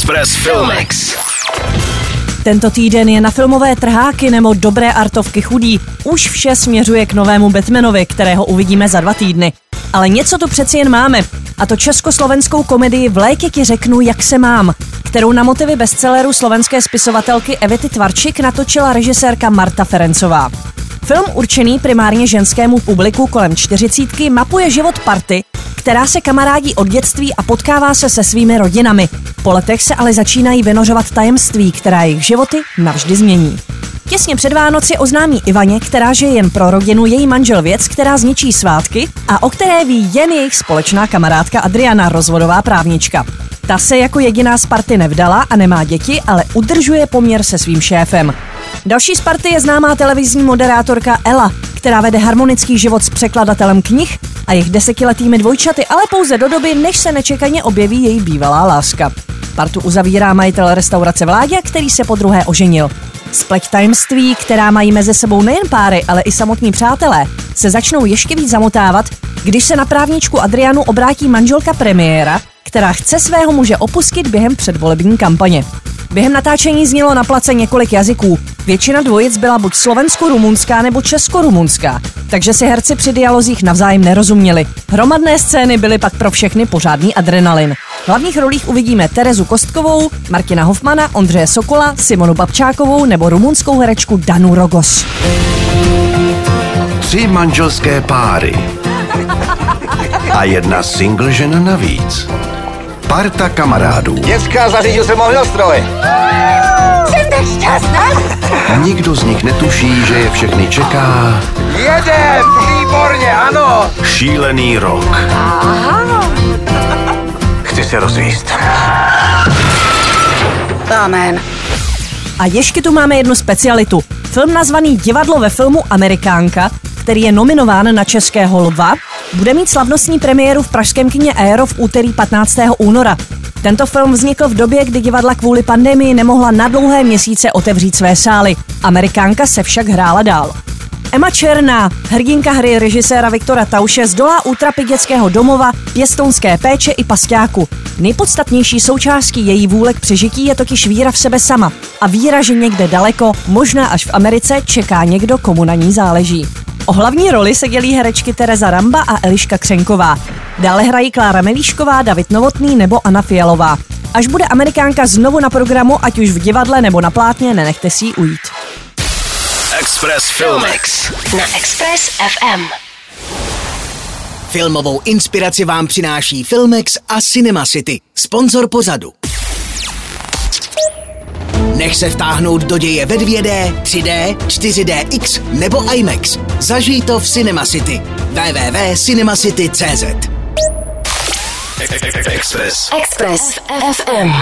Express Filmex. Tento týden je na filmové trháky nebo dobré artovky chudí. Už vše směřuje k novému Batmanovi, kterého uvidíme za dva týdny. Ale něco tu přeci jen máme. A to československou komedii V léky ti řeknu, jak se mám, kterou na motivy bestselleru slovenské spisovatelky Evity Tvarčik natočila režisérka Marta Ferencová. Film určený primárně ženskému publiku kolem čtyřicítky mapuje život party, která se kamarádí od dětství a potkává se se svými rodinami. Po letech se ale začínají vynořovat tajemství, která jejich životy navždy změní. Těsně před Vánoci oznámí Ivaně, která žije jen pro rodinu, její manžel věc, která zničí svátky a o které ví jen jejich společná kamarádka Adriana, rozvodová právnička. Ta se jako jediná z party nevdala a nemá děti, ale udržuje poměr se svým šéfem. Další z party je známá televizní moderátorka Ela, která vede harmonický život s překladatelem knih a jejich desetiletými dvojčaty, ale pouze do doby, než se nečekaně objeví její bývalá láska. Partu uzavírá majitel restaurace Vládě, který se po druhé oženil. Spleť tajemství, která mají mezi sebou nejen páry, ale i samotní přátelé, se začnou ještě víc zamotávat, když se na právničku Adrianu obrátí manželka premiéra, která chce svého muže opustit během předvolební kampaně. Během natáčení znělo na place několik jazyků. Většina dvojic byla buď slovensko-rumunská nebo česko-rumunská, takže si herci při dialozích navzájem nerozuměli. Hromadné scény byly pak pro všechny pořádný adrenalin. V hlavních rolích uvidíme Terezu Kostkovou, Martina Hofmana, Ondřeje Sokola, Simonu Babčákovou nebo rumunskou herečku Danu Rogos. Tři manželské páry. A jedna single žena navíc. Parta kamarádů. Děcka, zařídil jsem ohňostroj. Jsem tak šťastná. Nikdo z nich netuší, že je všechny čeká Jedem, výborně, ano. šílený rok. Chci se rozvíst. Amen. A ještě tu máme jednu specialitu. Film nazvaný Divadlo ve filmu Amerikánka, který je nominován na Českého lva, bude mít slavnostní premiéru v pražském kině Aero v úterý 15. února. Tento film vznikl v době, kdy divadla kvůli pandemii nemohla na dlouhé měsíce otevřít své sály. Amerikánka se však hrála dál. Emma Černá, hrdinka hry režiséra Viktora Tauše, zdolá útrapy dětského domova, pěstounské péče i pasťáku. Nejpodstatnější součástí její vůle k přežití je totiž víra v sebe sama a víra, že někde daleko, možná až v Americe, čeká někdo, komu na ní záleží. O hlavní roli se dělí herečky Tereza Ramba a Eliška Křenková. Dále hrají Klára Melíšková, David Novotný nebo Anna Fialová. Až bude Amerikánka znovu na programu, ať už v divadle nebo na plátně, nenechte si ji ujít. Express Filmex. Na Express FM. Filmovou inspiraci vám přináší Filmex a Cinema City, sponzor pořadu. Nech se vtáhnout do děje ve 2D, 3D, 4DX nebo IMAX. Zažij to v Cinema City. www.cinemacity.cz Express. Express FM.